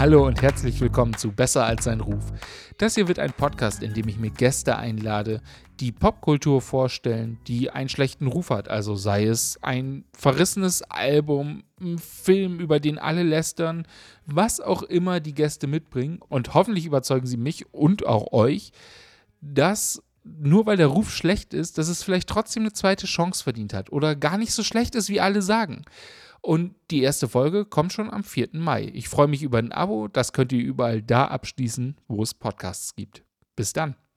Hallo und herzlich willkommen zu Besser als sein Ruf. Das hier wird ein Podcast, in dem ich mir Gäste einlade, die Popkultur vorstellen, die einen schlechten Ruf hat. Also sei es ein verrissenes Album, ein Film, über den alle lästern, was auch immer die Gäste mitbringen. Und hoffentlich überzeugen sie mich und auch euch, dass nur weil der Ruf schlecht ist, dass es vielleicht trotzdem eine zweite Chance verdient hat oder gar nicht so schlecht ist, wie alle sagen. Und die erste Folge kommt schon am 4. Mai. Ich freue mich über ein Abo. Das könnt ihr überall da abschließen, wo es Podcasts gibt. Bis dann.